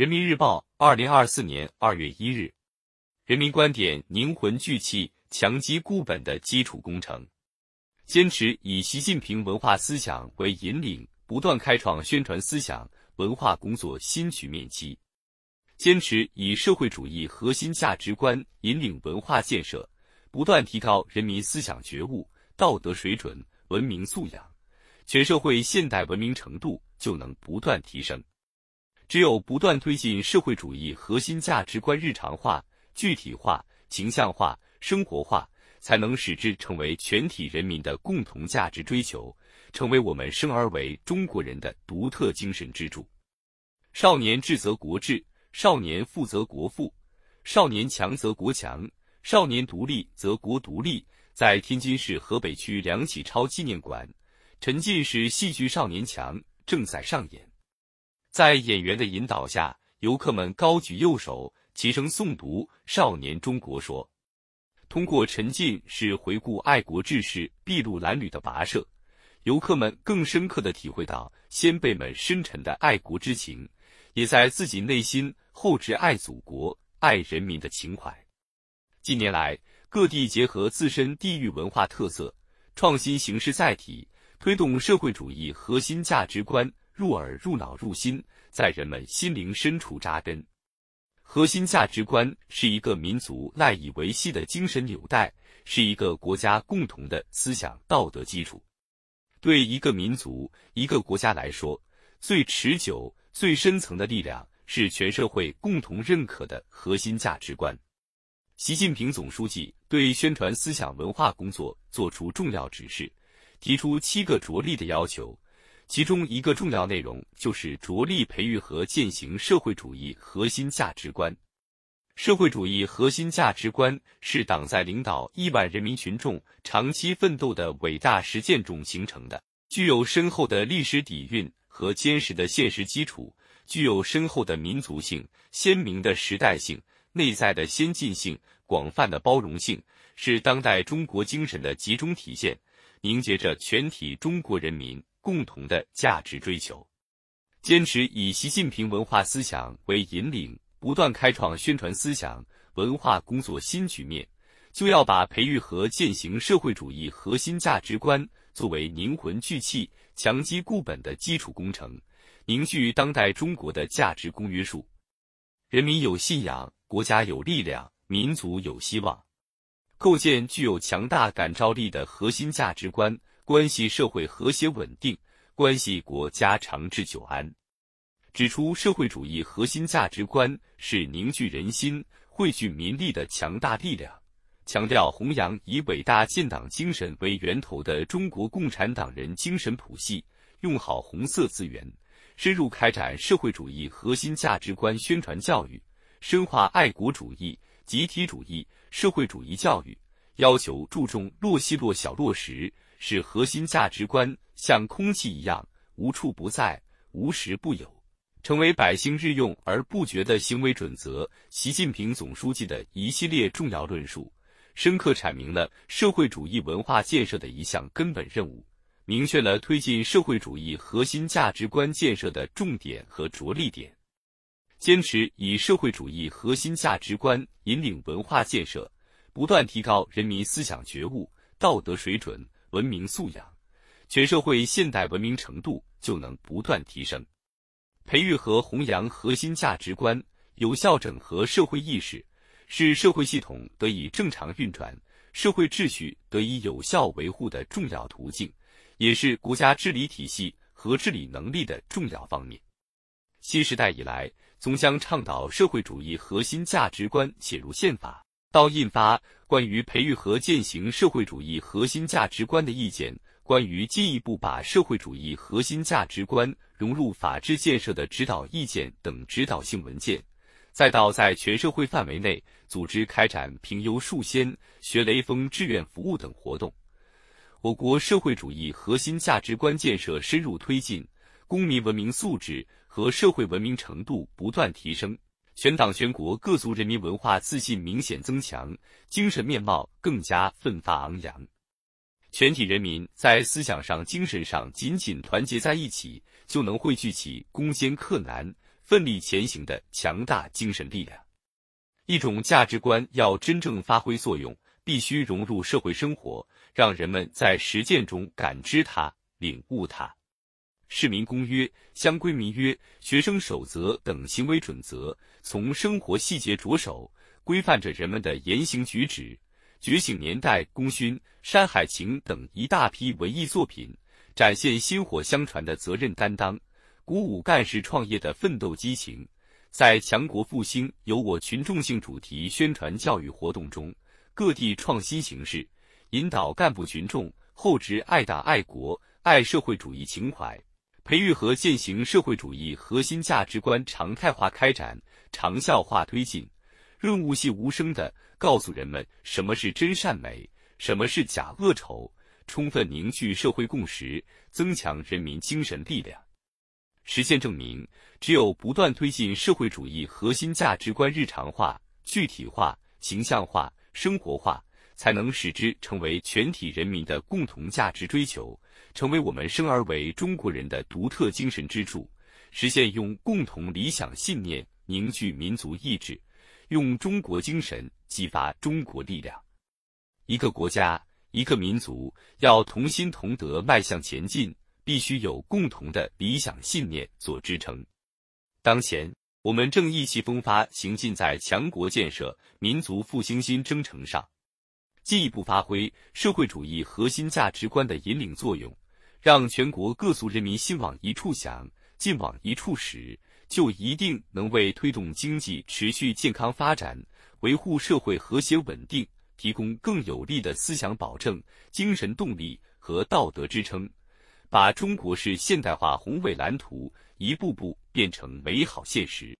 人民日报，二零二四年二月一日。人民观点：凝魂聚气、强基固本的基础工程，坚持以习近平文化思想为引领，不断开创宣传思想文化工作新局面期；坚持以社会主义核心价值观引领文化建设，不断提高人民思想觉悟、道德水准、文明素养，全社会现代文明程度就能不断提升。只有不断推进社会主义核心价值观日常化。具体化、形象化、生活化，才能使之成为全体人民的共同价值追求，成为我们生而为中国人的独特精神支柱。少年智则国智，少年富则国富，少年强则国强，少年独立则国独立。在天津市河北区梁启超纪念馆，沉浸式戏剧《少年强》正在上演，在演员的引导下，游客们高举右手。齐声诵读《少年中国说》，通过沉浸式回顾爱国志士筚路蓝缕的跋涉，游客们更深刻地体会到先辈们深沉的爱国之情，也在自己内心厚植爱祖国、爱人民的情怀。近年来，各地结合自身地域文化特色，创新形式载体，推动社会主义核心价值观入耳、入脑、入心，在人们心灵深处扎根。核心价值观是一个民族赖以维系的精神纽带，是一个国家共同的思想道德基础。对一个民族、一个国家来说，最持久、最深层的力量是全社会共同认可的核心价值观。习近平总书记对宣传思想文化工作作出重要指示，提出七个着力的要求。其中一个重要内容就是着力培育和践行社会主义核心价值观。社会主义核心价值观是党在领导亿万人民群众长期奋斗的伟大实践中形成的，具有深厚的历史底蕴和坚实的现实基础，具有深厚的民族性、鲜明的时代性、内在的先进性、广泛的包容性，是当代中国精神的集中体现，凝结着全体中国人民。共同的价值追求，坚持以习近平文化思想为引领，不断开创宣传思想文化工作新局面，就要把培育和践行社会主义核心价值观作为凝魂聚气、强基固本的基础工程，凝聚当代中国的价值公约数。人民有信仰，国家有力量，民族有希望。构建具有强大感召力的核心价值观。关系社会和谐稳定，关系国家长治久安。指出社会主义核心价值观是凝聚人心、汇聚民力的强大力量。强调弘扬以伟大建党精神为源头的中国共产党人精神谱系，用好红色资源，深入开展社会主义核心价值观宣传教育，深化爱国主义、集体主义、社会主义教育。要求注重落细落小落实。使核心价值观像空气一样无处不在、无时不有，成为百姓日用而不觉的行为准则。习近平总书记的一系列重要论述，深刻阐明了社会主义文化建设的一项根本任务，明确了推进社会主义核心价值观建设的重点和着力点。坚持以社会主义核心价值观引领文化建设，不断提高人民思想觉悟、道德水准。文明素养，全社会现代文明程度就能不断提升。培育和弘扬核心价值观，有效整合社会意识，是社会系统得以正常运转、社会秩序得以有效维护的重要途径，也是国家治理体系和治理能力的重要方面。新时代以来，总将倡导社会主义核心价值观写入宪法。到印发关于培育和践行社会主义核心价值观的意见，关于进一步把社会主义核心价值观融入法治建设的指导意见等指导性文件，再到在全社会范围内组织开展评优树先、学雷锋志愿服务等活动，我国社会主义核心价值观建设深入推进，公民文明素质和社会文明程度不断提升。全党全国各族人民文化自信明显增强，精神面貌更加奋发昂扬。全体人民在思想上、精神上紧紧团结在一起，就能汇聚起攻坚克难、奋力前行的强大精神力量。一种价值观要真正发挥作用，必须融入社会生活，让人们在实践中感知它、领悟它。市民公约、乡规民约、学生守则等行为准则，从生活细节着手，规范着人们的言行举止。觉醒年代、功勋、山海情等一大批文艺作品，展现薪火相传的责任担当，鼓舞干事创业的奋斗激情。在强国复兴由我群众性主题宣传教育活动中，各地创新形式，引导干部群众厚植爱党爱国、爱社会主义情怀。培育和践行社会主义核心价值观常态化开展、长效化推进，润物细无声地告诉人们什么是真善美，什么是假恶丑，充分凝聚社会共识，增强人民精神力量。实践证明，只有不断推进社会主义核心价值观日常化、具体化、形象化、生活化。才能使之成为全体人民的共同价值追求，成为我们生而为中国人的独特精神支柱，实现用共同理想信念凝聚民族意志，用中国精神激发中国力量。一个国家、一个民族要同心同德迈向前进，必须有共同的理想信念做支撑。当前，我们正意气风发行进在强国建设、民族复兴新征程上。进一步发挥社会主义核心价值观的引领作用，让全国各族人民心往一处想、劲往一处使，就一定能为推动经济持续健康发展、维护社会和谐稳定提供更有力的思想保证、精神动力和道德支撑，把中国式现代化宏伟蓝图一步步变成美好现实。